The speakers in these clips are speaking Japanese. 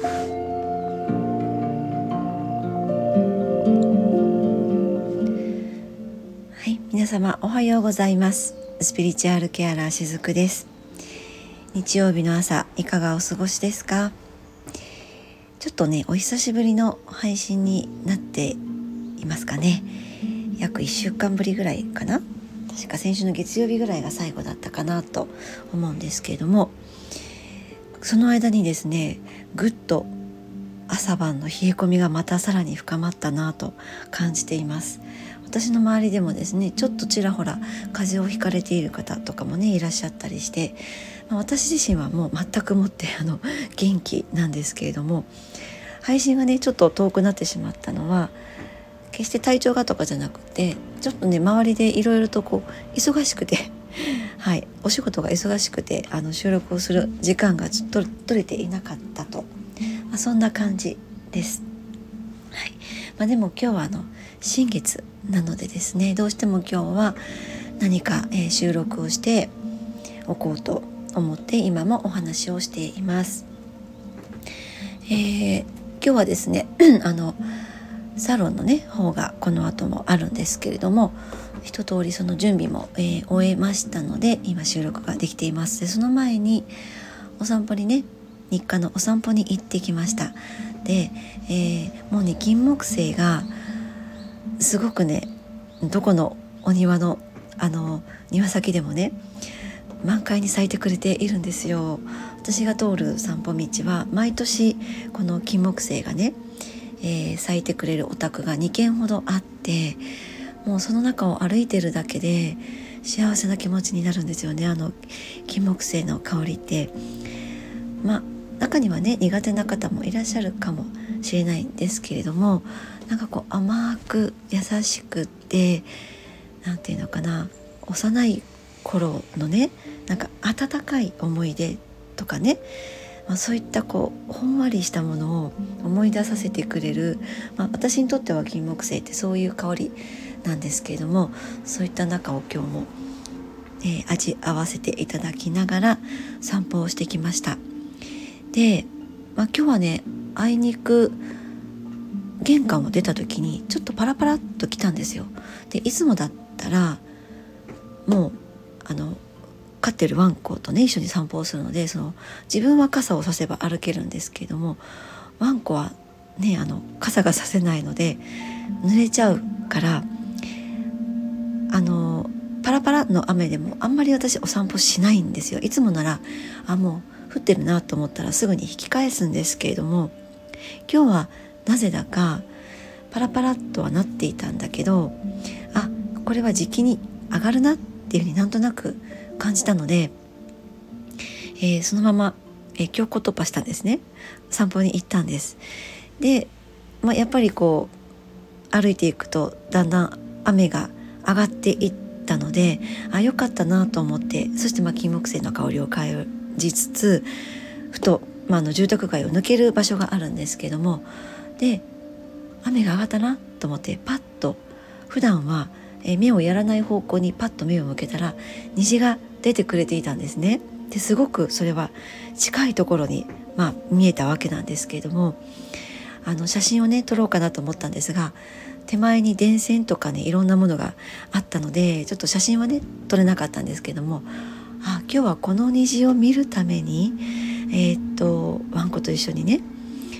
はい皆様おはようございます。スピリチュアルケアラーしずくです。日曜日の朝いかがお過ごしですか？ちょっとねお久しぶりの配信になっていますかね。約1週間ぶりぐらいかな。確か先週の月曜日ぐらいが最後だったかなと思うんですけれども。その間にですねぐっと朝晩の冷え込みがまたさらに深まったなと感じています。私の周りでもですねちょっとちらほら風邪をひかれている方とかもねいらっしゃったりして、ま、私自身はもう全くもって あの元気なんですけれども配信がねちょっと遠くなってしまったのは決して体調がとかじゃなくてちょっとね周りでいろいろとこう忙しくて はい、お仕事が忙しくてあの収録をする時間がちょっと取れていなかったと、まあ、そんな感じです。はいまあ、でも今日はあの新月なのでですねどうしても今日は何か、えー、収録をしておこうと思って今もお話をしています。えー、今日はですね あのサロンのね方がこの後もあるんですけれども一通りその準備も、えー、終えましたので今収録ができています。でその前にお散歩にね日課のお散歩に行ってきました。で、えー、もうね金木犀がすごくねどこのお庭のあの庭先でもね満開に咲いてくれているんですよ。私が通る散歩道は毎年この金木犀がね、えー、咲いてくれるお宅が2軒ほどあってもうその中を歩いてるだけで幸せな気持ちになるんですよね。あの金木犀の香りって。まあ中にはね苦手な方もいらっしゃるかもしれないんですけれどもなんかこう甘く優しくって何て言うのかな幼い頃のねなんか温かい思い出とかね、まあ、そういったこうほんわりしたものを思い出させてくれる、まあ、私にとっては金木犀ってそういう香りなんですけれどもそういった中を今日も、えー、味合わせていただきながら散歩をしてきました。で、まあ、今日はねあいにく玄関を出た時にちょっとパラパラっと来たんですよ。でいつもだったらもうあの飼ってるワンコとね一緒に散歩をするのでその自分は傘をさせば歩けるんですけれどもワンコはねあの傘がさせないので濡れちゃうからラパラの雨でもあんまり私お散歩しないんですよ。いつもならあもう降ってるなと思ったらすぐに引き返すんですけれども今日はなぜだかパラパラっとはなっていたんだけどあこれは時期に上がるなっていうふうになんとなく感じたので、えー、そのまま、えー、強行突破したんですね。散歩に行ったんです。で、まあ、やっぱりこう歩いていくとだんだん雨が上がっていってたのであ良かったなと思ってそしてまあ金木犀の香りを感じつつふと、まあ、の住宅街を抜ける場所があるんですけどもで雨が上がったなと思ってパッと普段は目をやらない方向にパッと目を向けたら虹が出てくれていたんですね。ですごくそれは近いところに、まあ、見えたわけなんですけれどもあの写真をね撮ろうかなと思ったんですが手前に電線とかねいろんなものがあったのでちょっと写真はね撮れなかったんですけどもあ今日はこの虹を見るためにえー、っとワンコと一緒にね、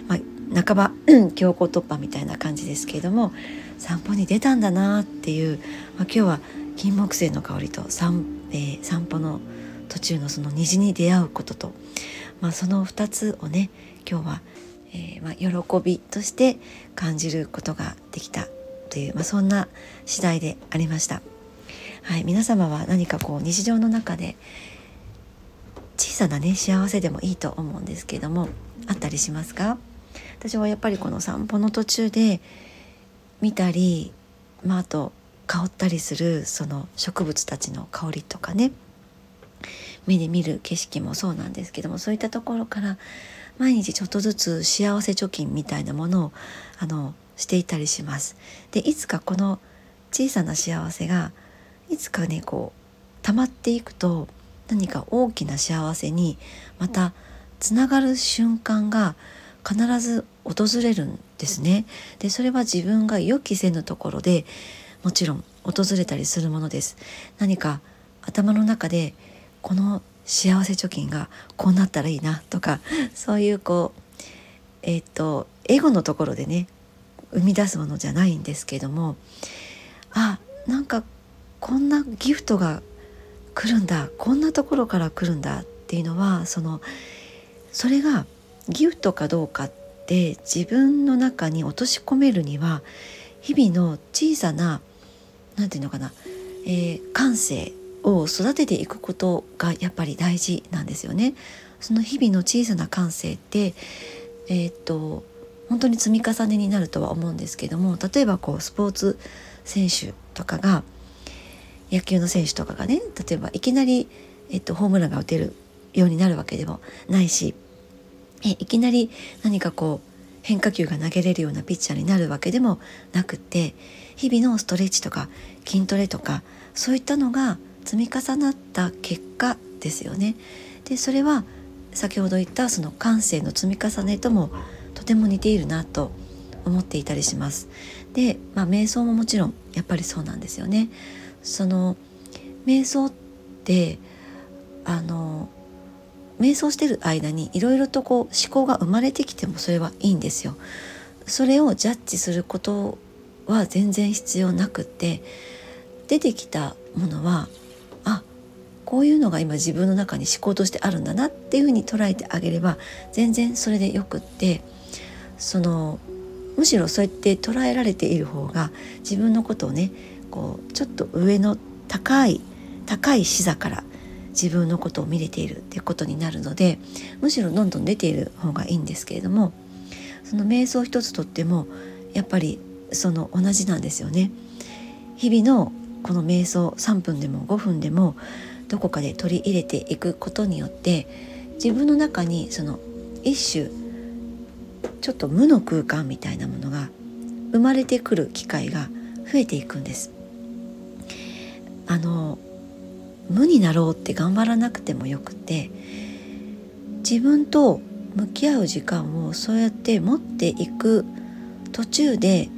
まあ、半ば 強行突破みたいな感じですけれども散歩に出たんだなっていう、まあ、今日は金木犀の香りと散,、えー、散歩の途中のその虹に出会うことと、まあ、その2つをね今日は、えーまあ、喜びとして感じることができたという、まあ、そんな次第でありました。はい、皆様は何かこう日常の中で小さなね幸せでもいいと思うんですけどもあったりしますか？私はやっぱりこの散歩の途中で見たり、まあ、あと香ったりするその植物たちの香りとかね目で見る景色もそうなんですけどもそういったところから毎日ちょっとずつ幸せ貯金みたいなものをあのしていたりします。でいつかこの小さな幸せがいつかねこう溜まっていくと何か大きな幸せにまたつながる瞬間が必ず訪れるんですね。でそれは自分が予期せぬところでもちろん訪れたりするものです。何か頭の中でこの幸せ貯金がこうなったらいいなとかそういうこうえっ、とエゴのところでね生み出すものじゃないんですけどもあなんかこんなギフトが来るんだこんなところから来るんだっていうのはそのそれがギフトかどうかって自分の中に落とし込めるには日々の小さな何て言うのかな、えー、感性を育てていくことがやっぱり大事なんですよね。その日々の小さな感性ってえー、っと本当に積み重ねになるとは思うんですけども例えばこうスポーツ選手とかが野球の選手とかがね例えばいきなり、えっと、ホームランが打てるようになるわけでもないしえいきなり何かこう変化球が投げれるようなピッチャーになるわけでもなくって日々のストレッチとか筋トレとかそういったのが積み重なった結果ですよね。でそれは先ほど言ったその感性の積み重ねともても似ているなと思っていたりします。で、まあ、瞑想ももちろんやっぱりそうなんですよね。その瞑想ってあの瞑想してる間にいろいろとこう思考が生まれてきてもそれはいいんですよ。それをジャッジすることは全然必要なくって出てきたものはあこういうのが今自分の中に思考としてあるんだなっていうふうに捉えてあげれば全然それでよくってそのむしろそうやって捉えられている方が自分のことをねこうちょっと上の高い高い視座から自分のことを見れているっていうことになるのでむしろどんどん出ている方がいいんですけれどもその瞑想一つとってもやっぱりその同じなんですよね。日々のこの瞑想3分でも5分でもどこかで取り入れていくことによって自分の中にその一種ちょっと無の空間みたいなものが生まれてくる機会が増えていくんです。あの無になろうって頑張らなくてもよくて自分と向き合う時間をそうやって持っていく途中で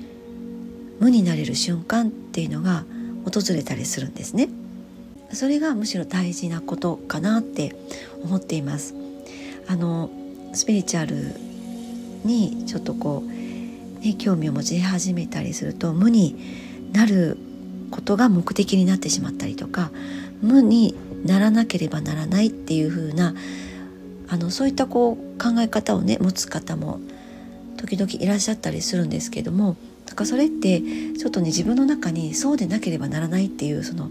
無になれる瞬間っていうのが訪れたりするんですね。それがむしろ大事なことかなって思っています。あのスピリチュアルにちょっとこう、ね、興味を持ち始めたりすると無になることが目的になってしまったりとか無にならなければならないっていう風なあのそういったこう考え方をね持つ方も時々いらっしゃったりするんですけどもだかそれってちょっとね自分の中にそうでなければならないっていうその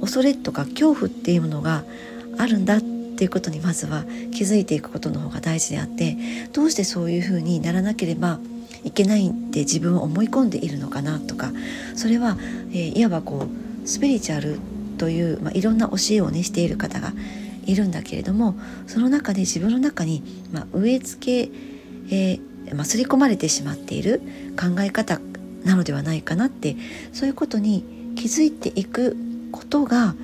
恐れとか恐怖っていうものがあるんだっっていうことにまずは気づいていくことの方が大事であってどうしてそういうふうにならなければいけないって自分を思い込んでいるのかなとかそれは、えー、いわばこうスピリチュアルという、まあ、いろんな教えをねしている方がいるんだけれどもその中で自分の中に、まあ、植え付け、えーまあ、刷り込まれてしまっている考え方なのではないかなってそういうことに気づいていくことが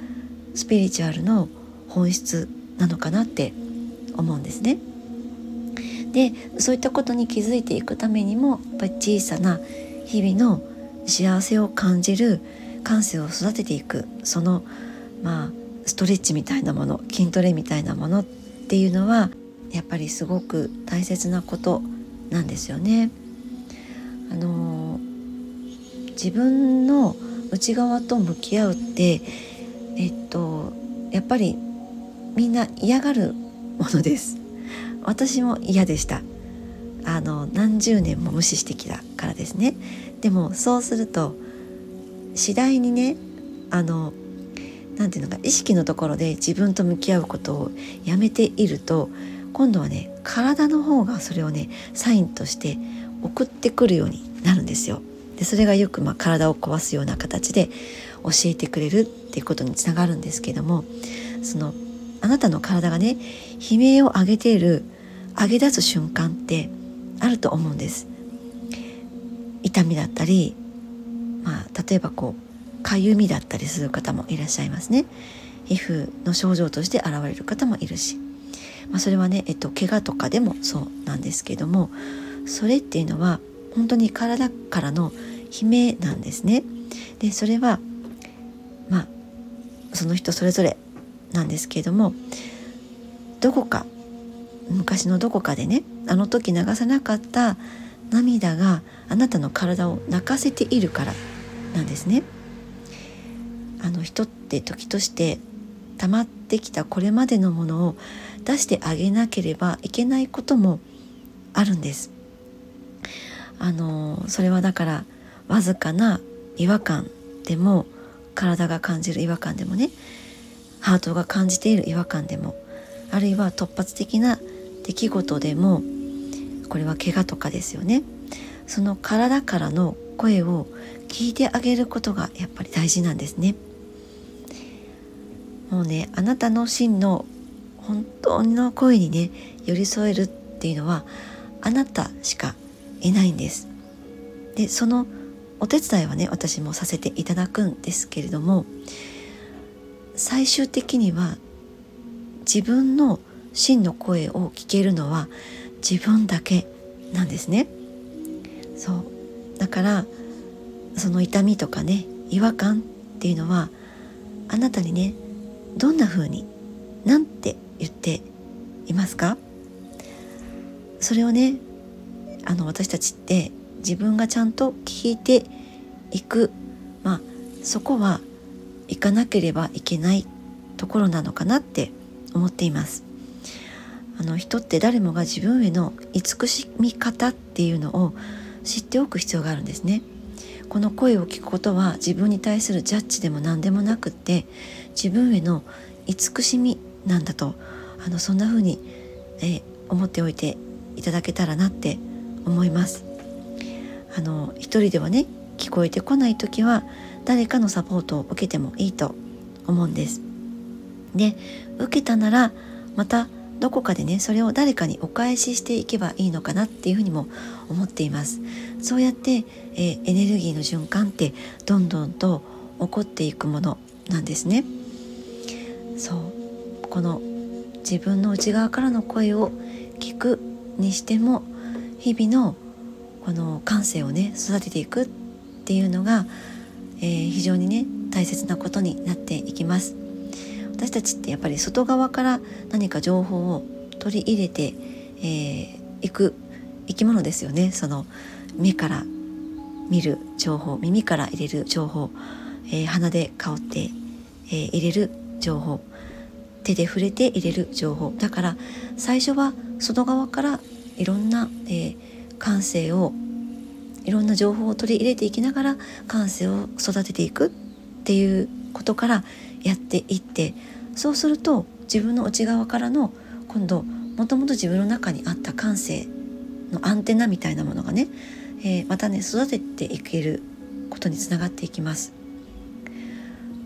スピリチュアルの本質なのかなって思うんですね。でそういったことに気づいていくためにもやっぱり小さな日々の幸せを感じる感性を育てていくそのまあストレッチみたいなもの筋トレみたいなものっていうのはやっぱりすごく大切なことなんですよね。あの自分の内側と向き合うってえっとやっぱりみんな嫌がるものです。私も嫌でした。あの何十年も無視してきたからですね。でもそうすると次第にねあの何て言うのか意識のところで自分と向き合うことをやめていると今度はね体の方がそれをねサインとして送ってくるようになるんですよ。でそれがよくまあ体を壊すような形で教えてくれるっていうことにつながるんですけどもそのあなたの体がね悲鳴を上げている上げ出す瞬間ってあると思うんです。痛みだったり、まあ、例えばこうかゆみだったりする方もいらっしゃいますね。皮膚の症状として現れる方もいるし。まあ、それはね、えっと、怪我とかでもそうなんですけどもそれっていうのは本当に体からの悲鳴なんですね。でそれはまあその人それぞれなんですけれどもどこか昔のどこかでねあの時流さなかった涙があなたの体を泣かせているからなんですね。あの人って時として溜まってきたこれまでのものを出してあげなければいけないこともあるんです。あのそれはだからわずかな違和感でも体が感じる違和感でもねハートが感じている違和感でもあるいは突発的な出来事でもこれは怪我とかですよね。その体からの声を聞いてあげることがやっぱり大事なんですね。もうねあなたの真の本当の声にね寄り添えるっていうのはあなたしかいないんです。でそのお手伝いはね私もさせていただくんですけれども最終的には自分の真の声を聞けるのは自分だけなんですね。そう。だからその痛みとかね違和感っていうのはあなたにねどんな風に何て言っていますか？それをねあの私たちって自分がちゃんと聞いていく。まあそこは行かなければいけないところなのかなって思っています。あの人って誰もが自分への慈しみ方っていうのを知っておく必要があるんですね。この声を聞くことは自分に対するジャッジでも何でもなくって自分への慈しみなんだとあのそんな風に、え思っておいていただけたらなって思います。あの一人ではね聞こえてこない時は誰かのサポートを受けてもいいと思うんです。で受けたならまたどこかでねそれを誰かにお返ししていけばいいのかなっていうふうにも思っています。そうやって、えー、エネルギーの循環ってどんどんと起こっていくものなんですね。そう。この自分の内側からの声を聞くにしても日々のこの感性をね育てていくっていうのが、えー、非常にね大切なことになっていきます。私たちってやっぱり外側から何か情報を取り入れてい、えー、く生き物ですよね。その目から見る情報耳から入れる情報、えー、鼻で香って、えー、入れる情報手で触れて入れる情報。だから最初は外側からいろんな、えー、感性をいろんな情報を取り入れていきながら感性を育てていくっていうことからやっていってそうすると自分の内側からの今度もともと自分の中にあった感性のアンテナみたいなものがね、えー、またね育てていけることにつながっていきます。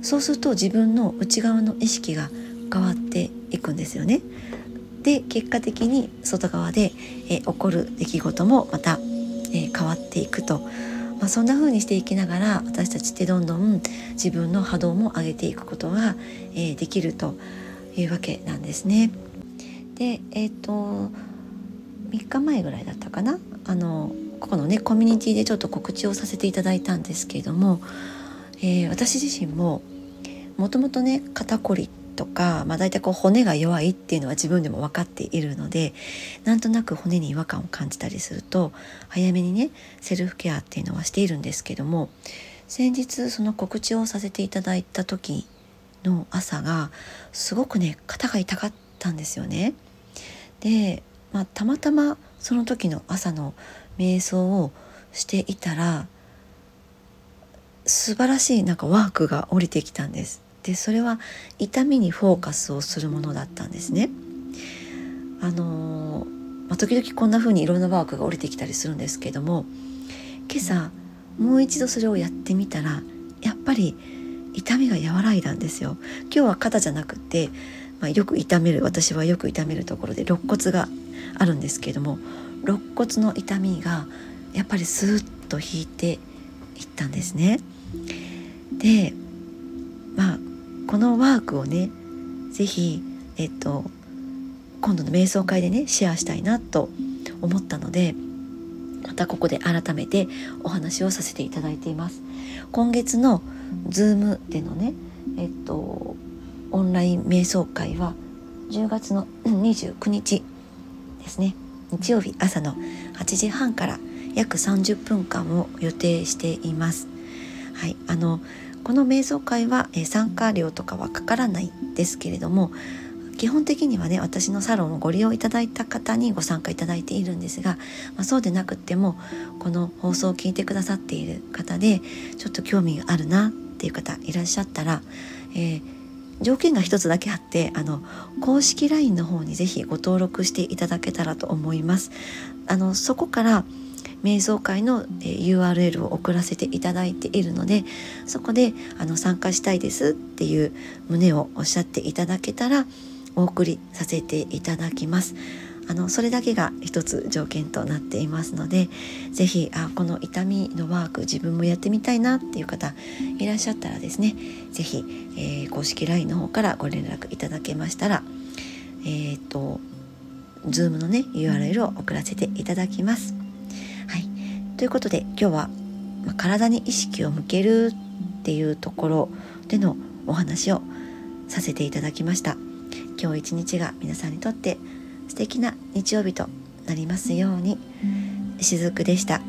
そうすると自分の内側の意識が変わっていくんですよね。で結果的に外側で、えー、起こる出来事もまた、えー、変わっていくと、まあ、そんな風にしていきながら私たちってどんどん自分の波動も上げていくことが、えー、できるというわけなんですね。でえっ、と3日前ぐらいだったかな？あのここのねコミュニティでちょっと告知をさせていただいたんですけれども、え私自身ももともとね肩こりっとか、まあ、大体こう骨が弱いっていうのは自分でも分かっているのでなんとなく骨に違和感を感じたりすると早めにねセルフケアっていうのはしているんですけども先日その告知をさせていただいた時の朝がすごくね肩が痛かったんですよね。で、まあ、たまたまその時の朝の瞑想をしていたら素晴らしいなんかワークが降りてきたんです。でそれは痛みにフォーカスをするものだったんですね。あのまあ、時々こんな風にいろんなワークが降りてきたりするんですけども今朝もう一度それをやってみたらやっぱり痛みが和らいだんですよ。今日は肩じゃなくて、まあ、よく痛める私はよく痛めるところで肋骨があるんですけども肋骨の痛みがやっぱりスーッと引いていったんですね。でまあこのワークをね是非えっと今度の瞑想会でねシェアしたいなと思ったのでまたここで改めてお話をさせていただいています今月の Zoom でのねえっとオンライン瞑想会は10月の29日ですね日曜日朝の8時半から約30分間を予定しています。はい、あのこの瞑想会は、え参加料とかはかからないですけれども基本的にはね私のサロンをご利用いただいた方にご参加いただいているんですが、まあ、そうでなくってもこの放送を聞いてくださっている方でちょっと興味があるなっていう方いらっしゃったら、えー条件が一つだけあってあの公式 LINE の方にぜひご登録していただけたらと思います。あのそこから瞑想会の URL を送らせていただいているのでそこであの参加したいですっていう旨をおっしゃっていただけたらお送りさせていただきますあのそれだけが一つ条件となっていますので是非あこの痛みのワーク自分もやってみたいなっていう方いらっしゃったらですね是非、えー、公式 LINE の方からご連絡いただけましたらえっ、ー、と Zoom のね URL を送らせていただきます。ということで今日はま体に意識を向けるっていうところでのお話をさせていただきました今日一日が皆さんにとって素敵な日曜日となりますようにしずくでした。